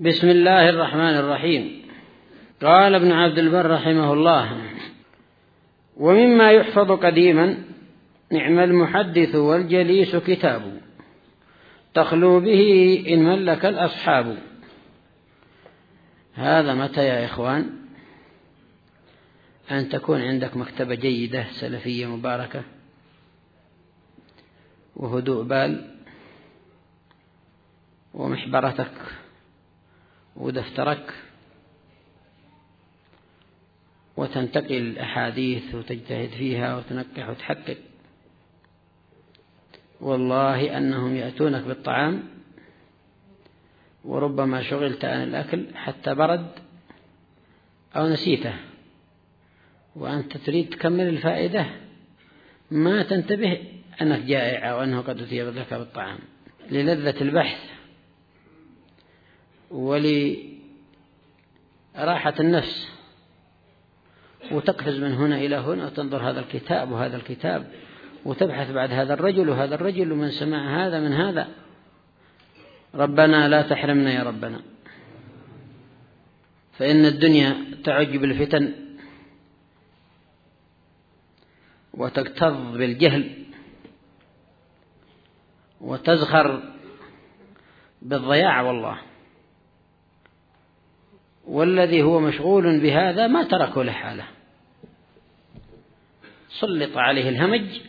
بسم الله الرحمن الرحيم. قال ابن عبد البر رحمه الله ومما يحفظ قديما نعم المحدث والجليس كتاب. تخلو به إن ملك الأصحاب. هذا متى يا إخوان؟ أن تكون عندك مكتبة جيدة سلفية مباركة. وهدوء بال. ومحبرتك. ودفترك وتنتقي الأحاديث وتجتهد فيها وتنقح وتحقق والله أنهم يأتونك بالطعام وربما شغلت عن الأكل حتى برد أو نسيته وأنت تريد تكمل الفائدة ما تنتبه أنك جائع أو أنه قد أتي لك بالطعام. للذة البحث ولراحة النفس وتقفز من هنا إلى هنا وتنظر هذا الكتاب وهذا الكتاب وتبحث بعد هذا الرجل وهذا الرجل ومن سمع هذا من هذا. ربنا لا تحرمنا يا ربنا. فإن الدنيا تعج بالفتن وتكتظ بالجهل وتزخر بالضياع والله. والذي هو مشغول بهذا ما تركه لحاله. سلط عليه الهمج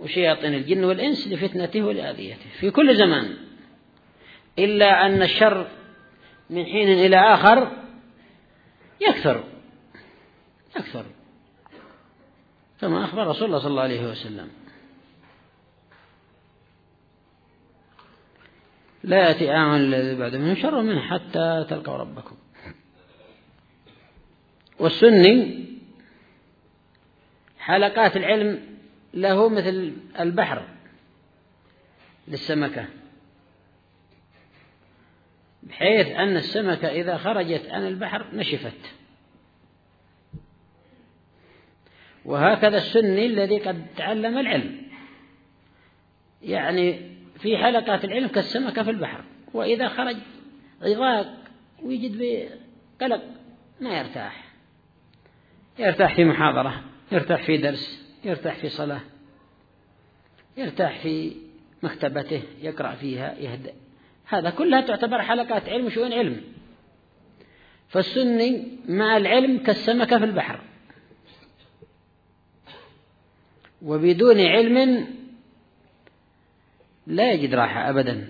وشياطين الجن والإنس لفتنته ولأذيته في كل زمان. إلا أن الشر من حين إلى آخر يكثر يكثر. كما أخبر رسول الله صلى الله عليه وسلم. لا يأتي الذي بعد منه شر منه حتى تلقوا ربكم. والسني حلقات العلم له مثل البحر للسمكة بحيث أن السمكة إذا خرجت عن البحر نشفت. وهكذا السني الذي قد تعلم العلم. يعني في حلقات العلم كالسمكة في البحر وإذا خرج ضاق ويجد بقلق ما يرتاح. يرتاح في محاضرة يرتاح في درس يرتاح في صلاة يرتاح في مكتبته يقرأ فيها يهدأ. هذا كلها تعتبر حلقات علم شؤون علم. فالسني مع العلم كالسمكة في البحر. وبدون علم لا يجد راحة أبدا.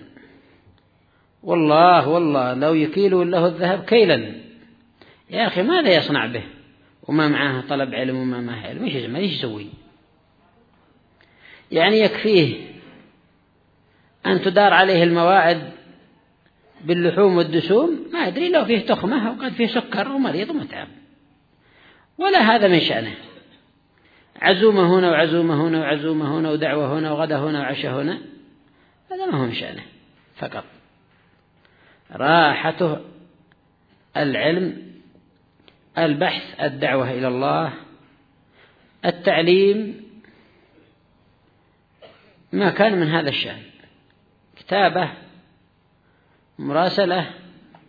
والله والله لو يكيل له الذهب كيلا. يا أخي ماذا يصنع به؟ وما معه طلب علم وما معه علم. إيش يسوي؟ يعني يكفيه أن تدار عليه المواعد باللحوم والدسوم؟ ما أدري لو فيه تخمة وقد فيه سكر ومريض ومتعب ولا هذا من شأنه. عزومة هنا وعزومة هنا وعزومة هنا ودعوة هنا وغدا هنا وعشاء هنا. هذا ما هو من شأنه فقط. راحته العلم البحث الدعوة إلى الله التعليم ما كان من هذا الشأن. كتابة مراسلة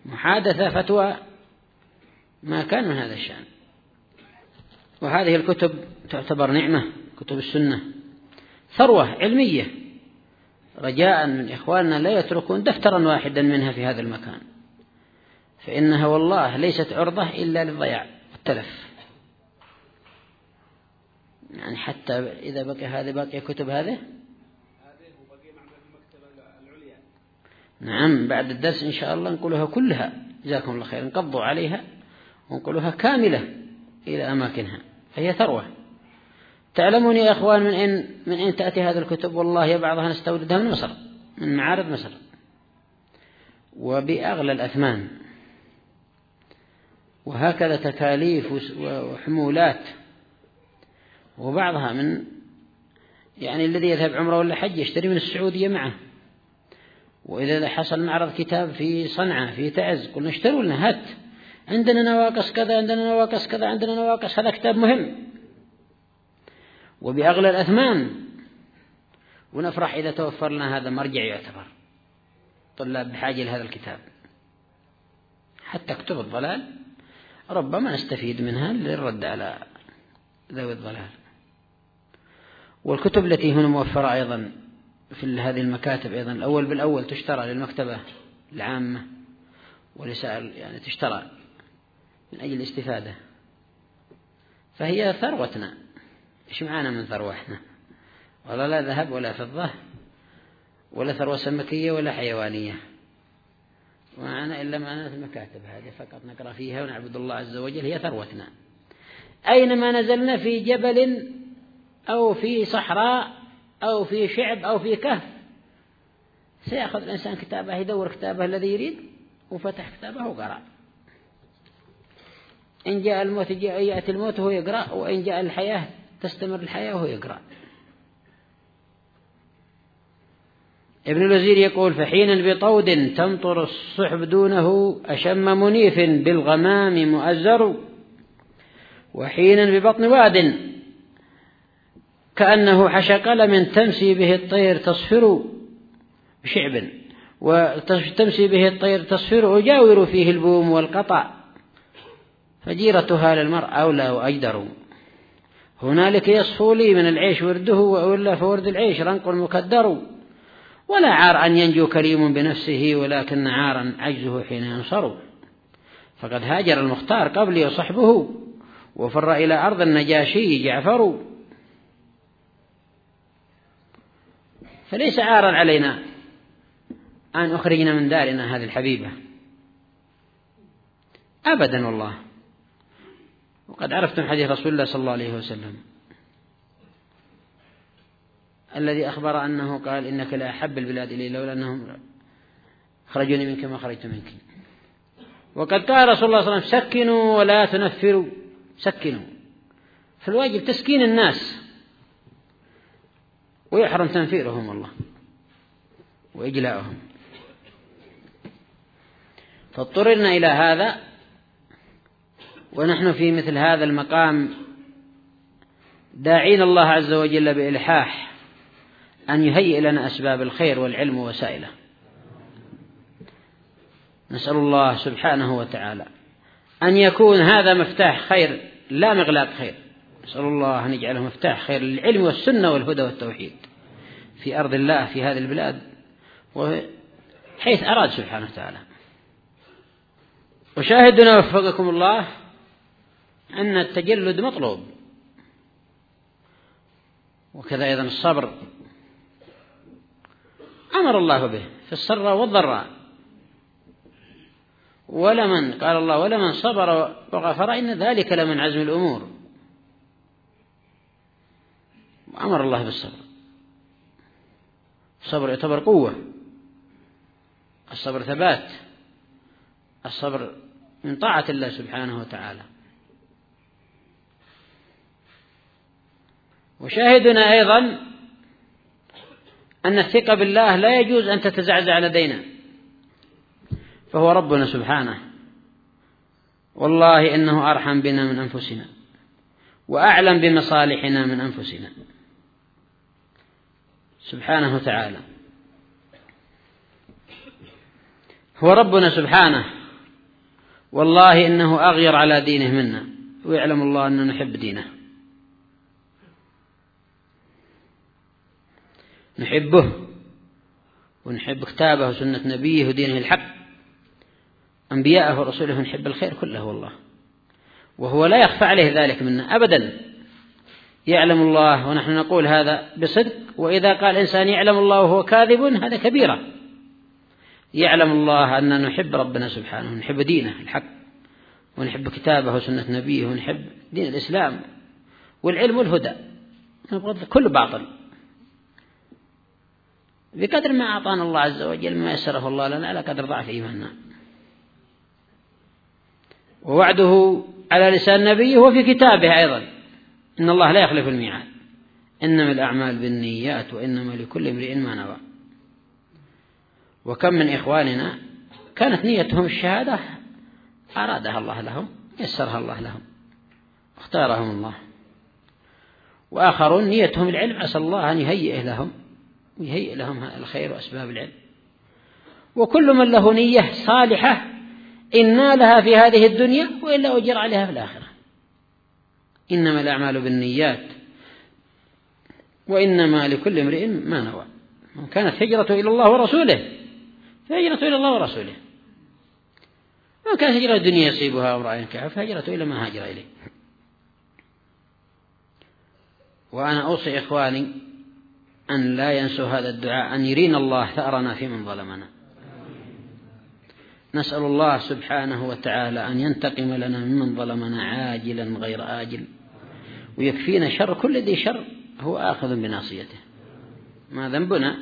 محادثة فتوى ما كان من هذا الشأن. وهذه الكتب تعتبر نعمة كتب السنة. ثروة علمية. رجاء من إخواننا لا يتركون دفترا واحدا منها في هذا المكان. فإنها والله ليست عرضة إلا للضياع والتلف. يعني حتى إذا بقي هذه باقي كتب هذه؟ نعم بعد الدرس إن شاء الله نقولها كلها. جزاكم الله خير. نقضوا عليها ونقولها كاملة إلى أماكنها. فهي ثروة. تعلمون يا أخوان من أين, من أين تأتي هذه الكتب؟ والله بعضها نستوردها من مصر من معارض مصر. وبأغلى الأثمان. وهكذا تكاليف وحمولات. وبعضها من يعني الذي يذهب عمره ولا حج يشتري من السعودية معه. وإذا حصل معرض كتاب في صنعاء في تعز قلنا اشتروا لنا هات. عندنا نواقص كذا عندنا نواقص كذا عندنا نواقص هذا كتاب مهم. وبأغلى الأثمان. ونفرح إذا توفر لنا هذا مرجع يعتبر طلاب بحاجة لهذا الكتاب. حتى كتب الضلال ربما نستفيد منها للرد على ذوي الضلال. والكتب التي هنا موفرة أيضا في هذه المكاتب أيضا الأول بالأول تشترى للمكتبة العامة ولسائر يعني تشترى من أجل الاستفادة. فهي ثروتنا. إيش معانا من ثروة إحنا؟ والله لا ذهب ولا فضة ولا ثروة سمكية ولا حيوانية. معنا إلا معنا المكاتب هذه فقط نقرأ فيها ونعبد الله عز وجل هي ثروتنا. أينما نزلنا في جبل أو في صحراء أو في شعب أو في كهف سيأخذ الإنسان كتابه يدور كتابه الذي يريد وفتح كتابه وقرأ. إن جاء الموت جاء يأتي الموت وهو يقرأ وإن جاء الحياة تستمر الحياة وهو يقرأ. ابن الوزير يقول فحينا بطود تمطر الصحب دونه أشم منيف بالغمام مؤزر وحينا ببطن واد كأنه حشق لمن تمسي به الطير تصفر بشعب وتمسي به الطير تصفر أجاور فيه البوم والقطع فجيرتها للمرء أولى وأجدر. هنالك يصفو لي من العيش ورده وإلا فورد العيش رنق مكدر. ولا عار أن ينجو كريم بنفسه ولكن عارا عجزه حين ينصر. فقد هاجر المختار قبلي وصحبه وفر إلى أرض النجاشي جعفر. فليس عارا علينا أن أخرجنا من دارنا هذه الحبيبة. أبدا والله. وقد عرفتم حديث رسول الله صلى الله عليه وسلم. الذي أخبر أنه قال إنك لا أحب البلاد إلي لولا أنهم خرجوني منك ما خرجت منك. وقد قال رسول الله صلى الله عليه وسلم سكنوا ولا تنفروا. سكنوا. فالواجب تسكين الناس. ويحرم تنفيرهم والله. وإجلاؤهم فاضطررنا إلى هذا. ونحن في مثل هذا المقام داعين الله عز وجل بإلحاح أن يهيئ لنا أسباب الخير والعلم وسائله نسأل الله سبحانه وتعالى أن يكون هذا مفتاح خير لا مغلاق خير. نسأل الله أن يجعله مفتاح خير للعلم والسنة والهدى والتوحيد في أرض الله في هذه البلاد حيث أراد سبحانه وتعالى. وشاهدنا وفقكم الله أن التجلد مطلوب. وكذا أيضا الصبر. أمر الله به في السراء والضراء. ولمن قال الله ولمن صبر وغفر إن ذلك لمن عزم الأمور. أمر الله بالصبر. الصبر يعتبر قوة. الصبر ثبات. الصبر من طاعة الله سبحانه وتعالى. وشاهدنا أيضا أن الثقة بالله لا يجوز أن تتزعزع لدينا. فهو ربنا سبحانه. والله إنه أرحم بنا من أنفسنا وأعلم بمصالحنا من أنفسنا. سبحانه وتعالى. هو ربنا سبحانه. والله إنه أغير على دينه منا. ويعلم الله أننا نحب دينه. نحبه ونحب كتابه وسنة نبيه ودينه الحق. أنبياءه ورسوله نحب الخير كله والله. وهو لا يخفى عليه ذلك منا أبدا. يعلم الله ونحن نقول هذا بصدق. وإذا قال إنسان يعلم الله وهو كاذب هذا كبيرة. يعلم الله أننا نحب ربنا سبحانه ونحب دينه الحق. ونحب كتابه وسنة نبيه ونحب دين الإسلام والعلم والهدى. نبغض كل باطل. بقدر ما أعطانا الله عز وجل ما يسره الله لنا على قدر ضعف إيماننا. ووعده على لسان نبيه وفي كتابه أيضا. إن الله لا يخلف الميعاد. إنما الأعمال بالنيات وإنما لكل امرئ ما نوى. وكم من إخواننا كانت نيتهم الشهادة أرادها الله لهم يسرها الله لهم. اختارهم الله. وآخرون نيتهم العلم عسى الله أن يهيئه لهم. ويهيئ لهم الخير وأسباب العلم. وكل من له نية صالحة إن نالها في هذه الدنيا وإلا أجر عليها في الآخرة. إنما الأعمال بالنيات. وإنما لكل امرئ ما نوى. كانت هجرته إلى الله ورسوله فهجرته إلى الله ورسوله. ما كانت هجرة الدنيا يصيبها أمرأة ينكحها فهجرته إلى ما هاجر إليه. وأنا أوصي إخواني أن لا ينسوا هذا الدعاء أن يرينا الله ثأرنا في من ظلمنا. نسأل الله سبحانه وتعالى أن ينتقم لنا ممن ظلمنا عاجلا غير آجل ويكفينا شر كل ذي شر هو آخذ بناصيته. ما ذنبنا؟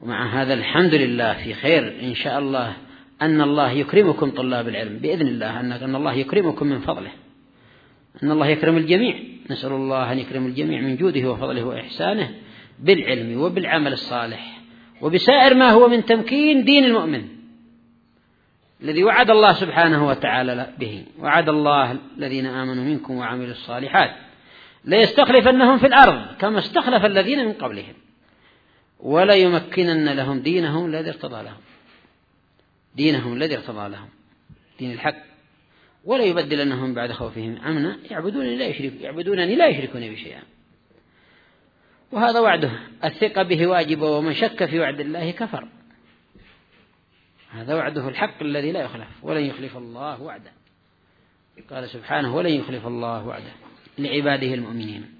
ومع هذا الحمد لله في خير إن شاء الله أن الله يكرمكم طلاب العلم بإذن الله أن الله يكرمكم من فضله. أن الله يكرم الجميع. نسأل الله أن يكرم الجميع من جوده وفضله وإحسانه. بالعلم وبالعمل الصالح وبسائر ما هو من تمكين دين المؤمن الذي وعد الله سبحانه وتعالى به. وعد الله الذين آمنوا منكم وعملوا الصالحات. ليستخلفنهم في الأرض كما استخلف الذين من قبلهم. ولا يمكنن لهم دينهم الذي ارتضى لهم. دينهم الذي ارتضى لهم. دين الحق. ولا يبدلنهم بعد خوفهم أمنا. يعبدونني لا يشرك يعبدونني لا يشركون بي شيئا. وهذا وعده. الثقة به واجبة ومن شك في وعد الله كفر. هذا وعده الحق الذي لا يخلف. ولن يخلف الله وعده. قال سبحانه ولن يخلف الله وعده لعباده المؤمنين.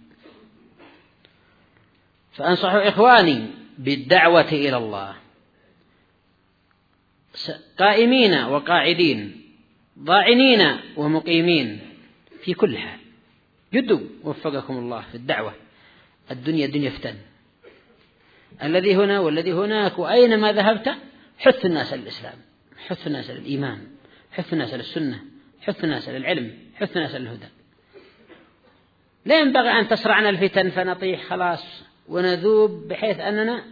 فأنصح إخواني بالدعوة إلى الله. قائمين وقاعدين ضاعنين ومقيمين في كل حال. جدوا وفقكم الله في الدعوة. الدنيا دنيا فتن الذي هنا والذي هناك وأينما ذهبت؟ حث الناس للإسلام حث الناس للإيمان حث الناس للسنة حث الناس للعلم حث الناس للهدى لا ينبغي أن تسرعنا الفتن فنطيح خلاص ونذوب بحيث أننا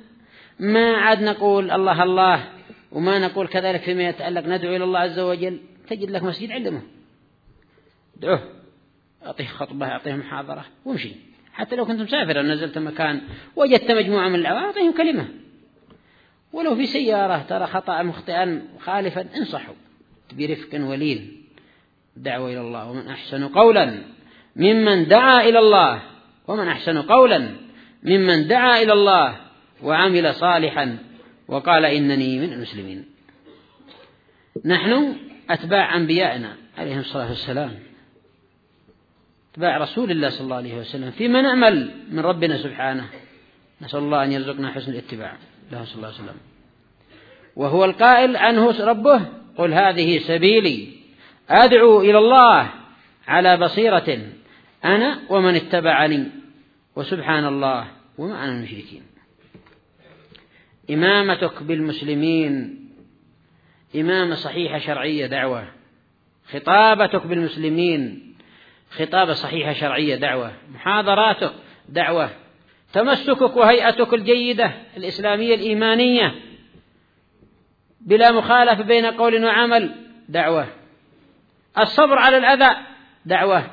ما عاد نقول الله الله وما نقول كذلك فيما يتعلق ندعو إلى الله عز وجل. تجد لك مسجد علمه دعوه أعطيه خطبة أعطيه محاضرة وامشي. حتى لو كنت مسافرا نزلت مكان وجدت مجموعة من العوام أعطيهم كلمة. ولو في سيارة ترى خطأ مخطئا خالفا انصحوا. برفق ولين دعوة إلى الله. ومن أحسن قولا ممن دعا إلى الله. ومن أحسن قولا ممن دعا إلى الله وعمل صالحا. وقال إنني من المسلمين. نحن أتباع أنبيائنا عليهم الصلاة والسلام. أتباع رسول الله صلى الله عليه وسلم. فيما نأمل من ربنا سبحانه نسأل الله أن يرزقنا حسن الاتباع له صلى الله عليه وسلم. وهو القائل عنه ربه قل هذه سبيلي أدعو إلى الله على بصيرة أنا ومن اتبعني وسبحان الله وما أنا المشركين إمامتك بالمسلمين إمامة صحيحة شرعية دعوة خطابتك بالمسلمين خطابة صحيحة شرعية دعوة محاضراتك دعوة تمسكك وهيئتك الجيدة الإسلامية الإيمانية بلا مخالفة بين قول وعمل دعوة. الصبر على الأذى دعوة.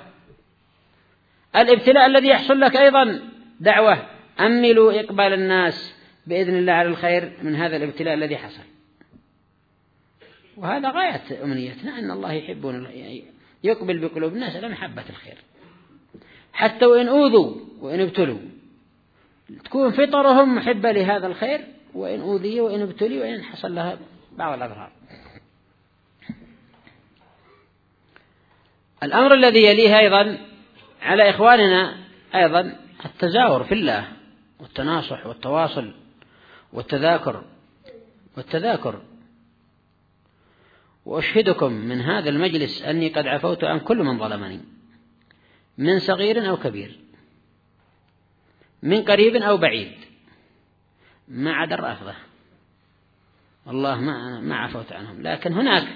الابتلاء الذي يحصل لك أيضا دعوة. أملوا إقبال الناس بإذن الله على الخير من هذا الابتلاء الذي حصل. وهذا غاية أمنيتنا أن الله يحبون يقبل بقلوب الناس على محبة الخير. حتى وإن أوذوا وإن ابتلوا. تكون فطرهم محبة لهذا الخير وإن أوذي وإن ابتلي وإن حصل لها بعض الأضرار الأمر الذي يليه أيضا على إخواننا أيضا التزاور في الله والتناصح والتواصل والتذاكر والتذاكر وأشهدكم من هذا المجلس أني قد عفوت عن كل من ظلمني من صغير أو كبير من قريب أو بعيد ما عدا الرافضة. والله ما ما عفوت عنهم. لكن هناك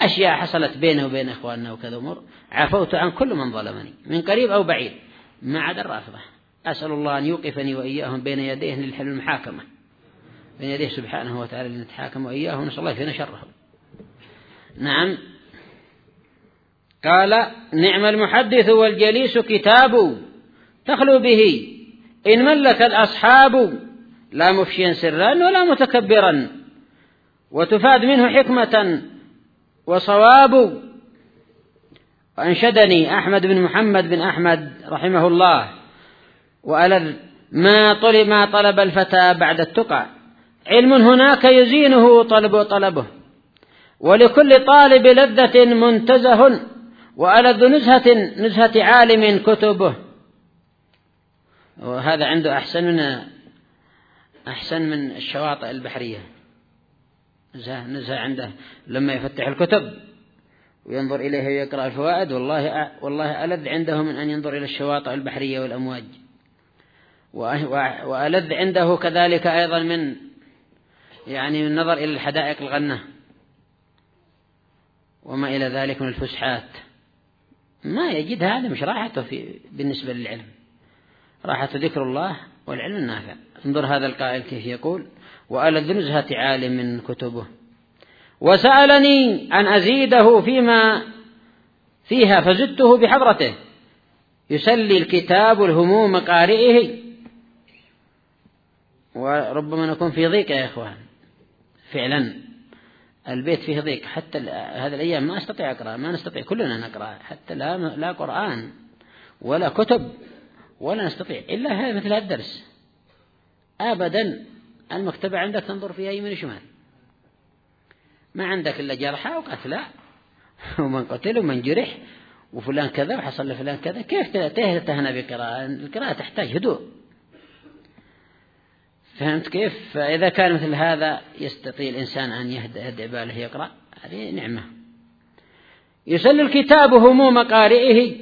أشياء حصلت بينه وبين إخواننا وكذا أمور عفوت عن كل من ظلمني من قريب أو بعيد ما عدا الرافضة. أسأل الله أن يوقفني وإياهم بين يديه للحل المحاكمة بين يديه سبحانه وتعالى لنتحاكم وإياه ونسأل الله فينا شرهم نعم. قال نعم المحدث والجليس كتاب تخلو به. إن ملك الأصحاب لا مفشيا سرا ولا متكبرا وتفاد منه حكمة وصواب. وأنشدني أحمد بن محمد بن أحمد رحمه الله. وألذ ما طلب ما طلب الفتى بعد التقى. علم هناك يزينه طلب طلبه. ولكل طالب لذة منتزه وألذ نزهة نزهة عالم كتبه. وهذا عنده أحسن من أحسن من الشواطئ البحرية. نزهة نزهة عنده. لما يفتح الكتب وينظر إليها ويقرأ الفوائد والله والله ألذ عنده من أن ينظر إلى الشواطئ البحرية والأمواج. وألذ عنده كذلك أيضا من يعني النظر إلى الحدائق الغنة. وما إلى ذلك من الفسحات. ما يجد هذا مش راحته في بالنسبة للعلم. راحة ذكر الله والعلم النافع. انظر هذا القائل كيف يقول وألذ نزهة عالم من كتبه. وسألني أن أزيده فيما فيها فزدته بحضرته. يسلي الكتاب الهموم قارئه. وربما نكون في ضيق يا إخوان. فعلا. البيت فيه ضيق. حتى هذه الأيام ما أستطيع أقرأ ما نستطيع كلنا نقرأ حتى لا, لا قرآن ولا كتب ولا نستطيع إلا هذا مثل هذا الدرس. أبدا المكتبة عندك تنظر فيها يمين وشمال. ما عندك إلا جرحى وقتلى ومن قتل ومن جرح وفلان كذا وحصل لفلان كذا. كيف تهنى بقراءة؟ القراءة تحتاج هدوء. فهمت كيف؟ فإذا كان مثل هذا يستطيع الإنسان أن يهدئ باله يقرأ هذه نعمة. يسل الكتاب هموم قارئه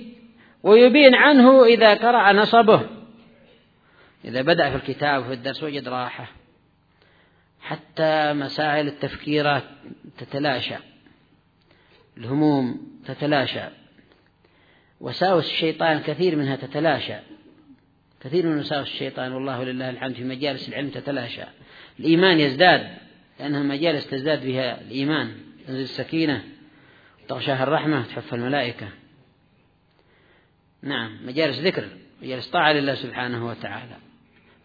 ويبين عنه إذا قرأ نصبه. إذا بدأ في الكتاب وفي الدرس وجد راحة. حتى مسائل التفكيرات تتلاشى. الهموم تتلاشى. وساوس الشيطان كثير منها تتلاشى. كثير من وساوس الشيطان والله لله الحمد في مجالس العلم تتلاشى الإيمان يزداد لأنها مجالس تزداد بها الإيمان تنزل السكينة تغشاها الرحمة تحف الملائكة. نعم مجالس ذكر مجالس طاعة لله سبحانه وتعالى.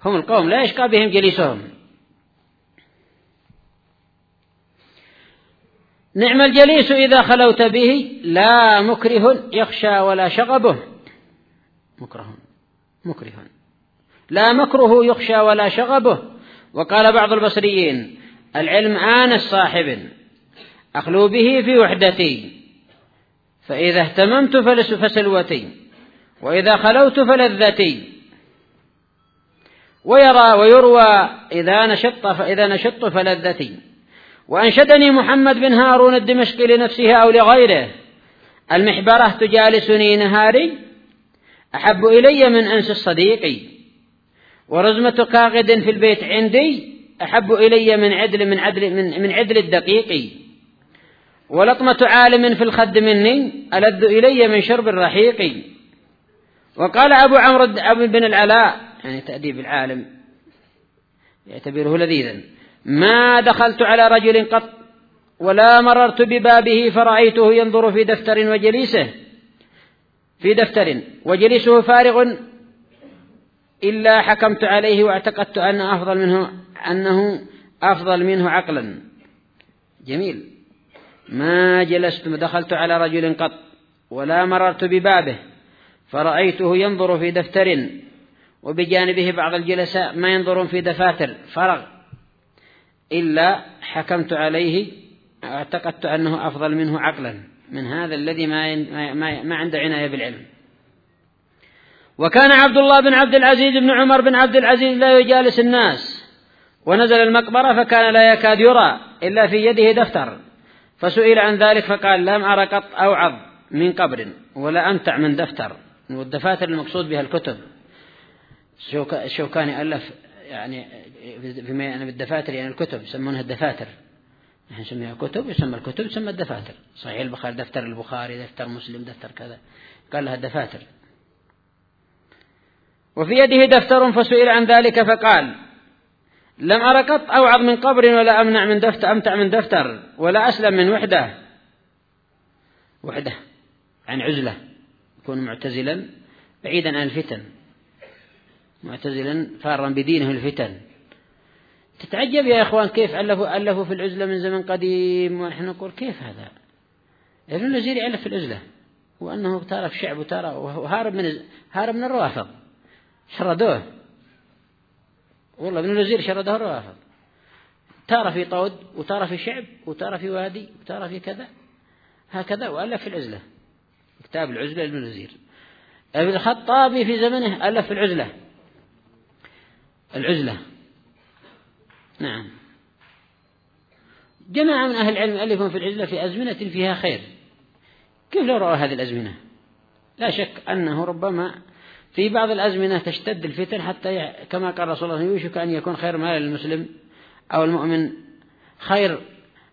هم القوم لا يشقى بهم جليسهم. نعم الجليس إذا خلوت به لا مكره يخشى ولا شغبه. مكره مكره لا مكره يخشى ولا شغبه. وقال بعض البصريين العلم آنس صاحب أخلو به في وحدتي. فإذا اهتممت فسلوتي وإذا خلوت فلذتي. ويرى ويروى إذا نشط فإذا نشطت فلذتي. وأنشدني محمد بن هارون الدمشقي لنفسه أو لغيره المحبرة تجالسني نهاري أحب إلي من أنس الصديق. ورزمة كاغد في البيت عندي أحب إلي من عدل من عدل من, من عدل الدقيق. ولطمة عالم في الخد مني ألذ إلي من شرب الرحيق. وقال أبو عمرو بن العلاء يعني تأديب العالم يعتبره لذيذا ما دخلت على رجل قط ولا مررت ببابه فرأيته ينظر في دفتر وجليسه في دفتر وجليسه فارغ إلا حكمت عليه واعتقدت أنه أفضل منه أنه أفضل منه عقلا. جميل. ما جلست دخلت على رجل قط ولا مررت ببابه فرأيته ينظر في دفتر وبجانبه بعض الجلساء ما ينظرون في دفاتر فرغ. إلا حكمت عليه اعتقدت أنه أفضل منه عقلا. من هذا الذي ما ما ما عنده عناية بالعلم. وكان عبد الله بن عبد العزيز بن عمر بن عبد العزيز لا يجالس الناس. ونزل المقبرة فكان لا يكاد يرى إلا في يده دفتر. فسئل عن ذلك فقال لم أرى قط أوعظ من قبر ولا أمتع من دفتر. والدفاتر المقصود بها الكتب. الشوكاني ألف يعني فيما يعني بالدفاتر يعني الكتب يسمونها الدفاتر. نحن نسميها كتب يسمى الكتب يسمى الدفاتر. صحيح البخاري دفتر البخاري دفتر مسلم دفتر كذا. قال لها الدفاتر. وفي يده دفتر فسئل عن ذلك فقال لم أر قط أوعظ من قبر ولا أمنع من دفتر أمتع من دفتر ولا أسلم من وحدة. وحدة عن عزلة يكون معتزلا بعيدا عن الفتن. معتزلا فارا بدينه الفتن. تتعجب يا إخوان كيف ألفوا ألفوا في العزلة من زمن قديم؟ ونحن نقول كيف هذا؟ ابن الوزير يعلف في العزلة. وأنه تارك شعب وتارى وهارب من هارب من الروافض. شردوه. والله ابن الوزير شرده الروافض. تارى في طود وتارى في شعب وتارى في وادي وتارى في كذا. هكذا وألف في العزلة. كتاب العزلة لابن الوزير. ابن الخطابي في زمنه ألف في العزلة. العزلة. نعم. جماعة من أهل العلم ألفوا في العزلة في أزمنة فيها خير. كيف لو رأوا هذه الأزمنة؟ لا شك أنه ربما في بعض الأزمنة تشتد الفتن حتى كما قال رسول الله يوشك أن يكون خير مال للمسلم أو المؤمن. خير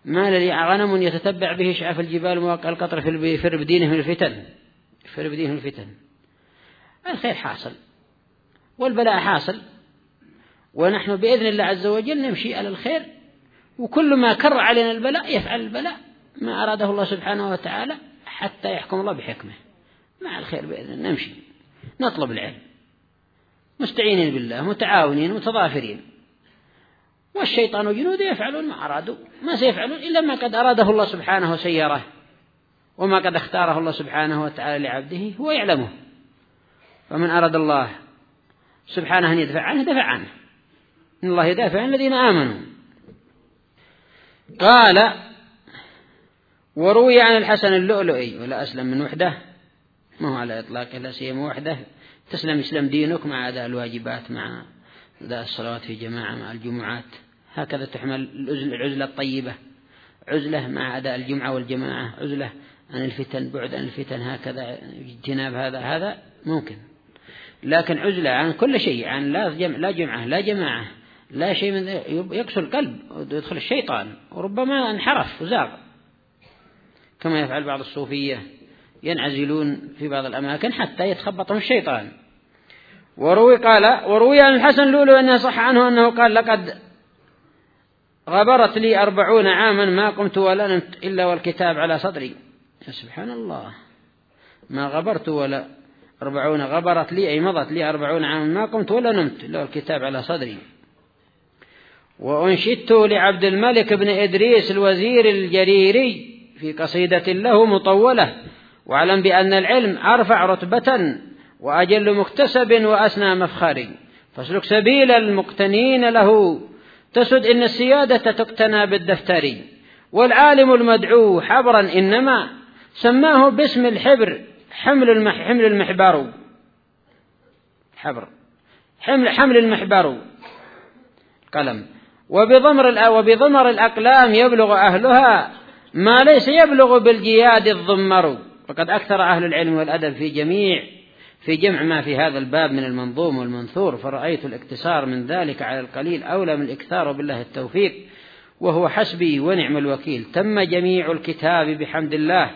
مال لي غنم يتتبع به شعف الجبال مواقع القطر في بدينه من الفتن. فر بدينه من الفتن. الخير حاصل. والبلاء حاصل. ونحن بإذن الله عز وجل نمشي على الخير. وكل ما كر علينا البلاء يفعل البلاء ما أراده الله سبحانه وتعالى حتى يحكم الله بحكمه. مع الخير بإذن الله نمشي. نطلب العلم. مستعينين بالله متعاونين متضافرين. والشيطان وجنوده يفعلون ما أرادوا ما سيفعلون إلا ما قد أراده الله سبحانه وسيره. وما قد اختاره الله سبحانه وتعالى لعبده هو يعلمه فمن أراد الله سبحانه أن يدفع عنه دفع عنه. إن الله يدافع عن الذين آمنوا. قال وروي عن الحسن اللؤلؤي ولا أسلم من وحده ما هو على إطلاقه لا سيما وحده. تسلم إسلام دينك مع أداء الواجبات مع أداء الصلوات في جماعة مع الجمعات. هكذا تحمل العزلة الطيبة. عزلة مع أداء الجمعة والجماعة. عزلة عن الفتن بعد عن الفتن هكذا اجتناب هذا. هذا ممكن. لكن عزلة عن كل شيء عن لا جمع لا جمعة لا جماعة. لا شيء من يكسر القلب ويدخل الشيطان وربما انحرف وزاغ. كما يفعل بعض الصوفية ينعزلون في بعض الأماكن حتى يتخبطهم الشيطان. وروي قال وروي عن الحسن لولو أنه صح عنه أنه قال لقد غبرت لي أربعون عاما ما قمت ولا نمت إلا والكتاب على صدري. سبحان الله. ما غبرت ولا أربعون غبرت لي أي مضت لي أربعون عاما ما قمت ولا نمت إلا والكتاب على صدري. وأنشدت لعبد الملك بن إدريس الوزير الجريري في قصيدة له مطولة واعلم بأن العلم أرفع رتبة وأجل مكتسب وأسنى مفخر. فاسلك سبيل المقتنين له تسد إن السيادة تقتنى بالدفتر. والعالم المدعو حبرا إنما سماه باسم الحبر حمل المح حمل المحبر. حبر حمل حمل المحبر. قلم. وبضمر وبضمر الأقلام يبلغ أهلها ما ليس يبلغ بالجياد الضمر. وقد أكثر أهل العلم والأدب في جميع في جمع ما في هذا الباب من المنظوم والمنثور فرأيت الاقتصار من ذلك على القليل أولى من الإكثار بالله التوفيق. وهو حسبي ونعم الوكيل. تم جميع الكتاب بحمد الله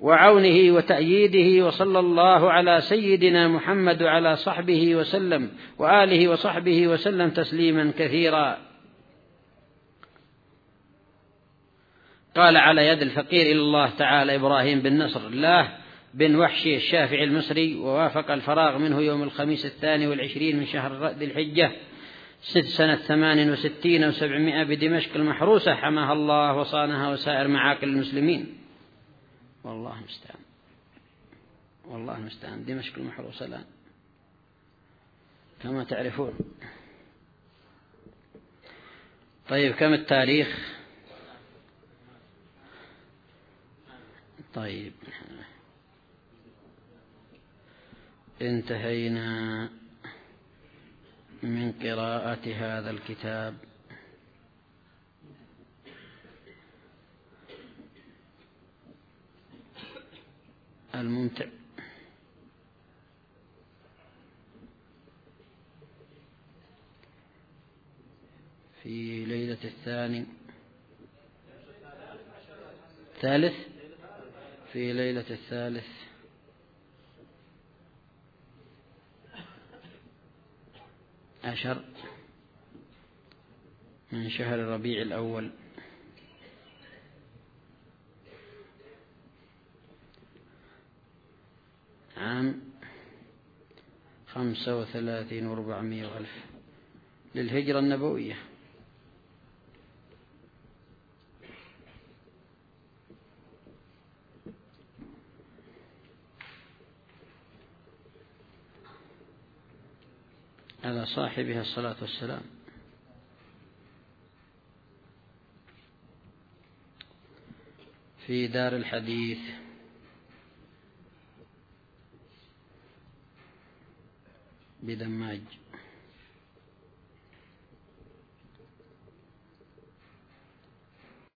وعونه وتأييده وصلى الله على سيدنا محمد وعلى صحبه وسلم وآله وصحبه وسلم تسليما كثيرا. قال على يد الفقير إلى الله تعالى إبراهيم بن نصر الله بن وحشي الشافعي المصري ووافق الفراغ منه يوم الخميس الثاني والعشرين من شهر ذي الحجة ست سنة ثمان وستين وسبعمائة بدمشق المحروسة حماها الله وصانها وسائر معاقل المسلمين. والله المستعان. والله المستعان. دمشق المحروسة الآن. كما تعرفون. طيب كم التاريخ؟ طيب. انتهينا من قراءة هذا الكتاب. الممتع. في ليلة الثاني. ثالث. في ليلة الثالث. عشر من شهر ربيع الأول. عام خمسة وثلاثين وربعمائة ألف للهجرة النبوية على صاحبها الصلاة والسلام. في دار الحديث. بدماج.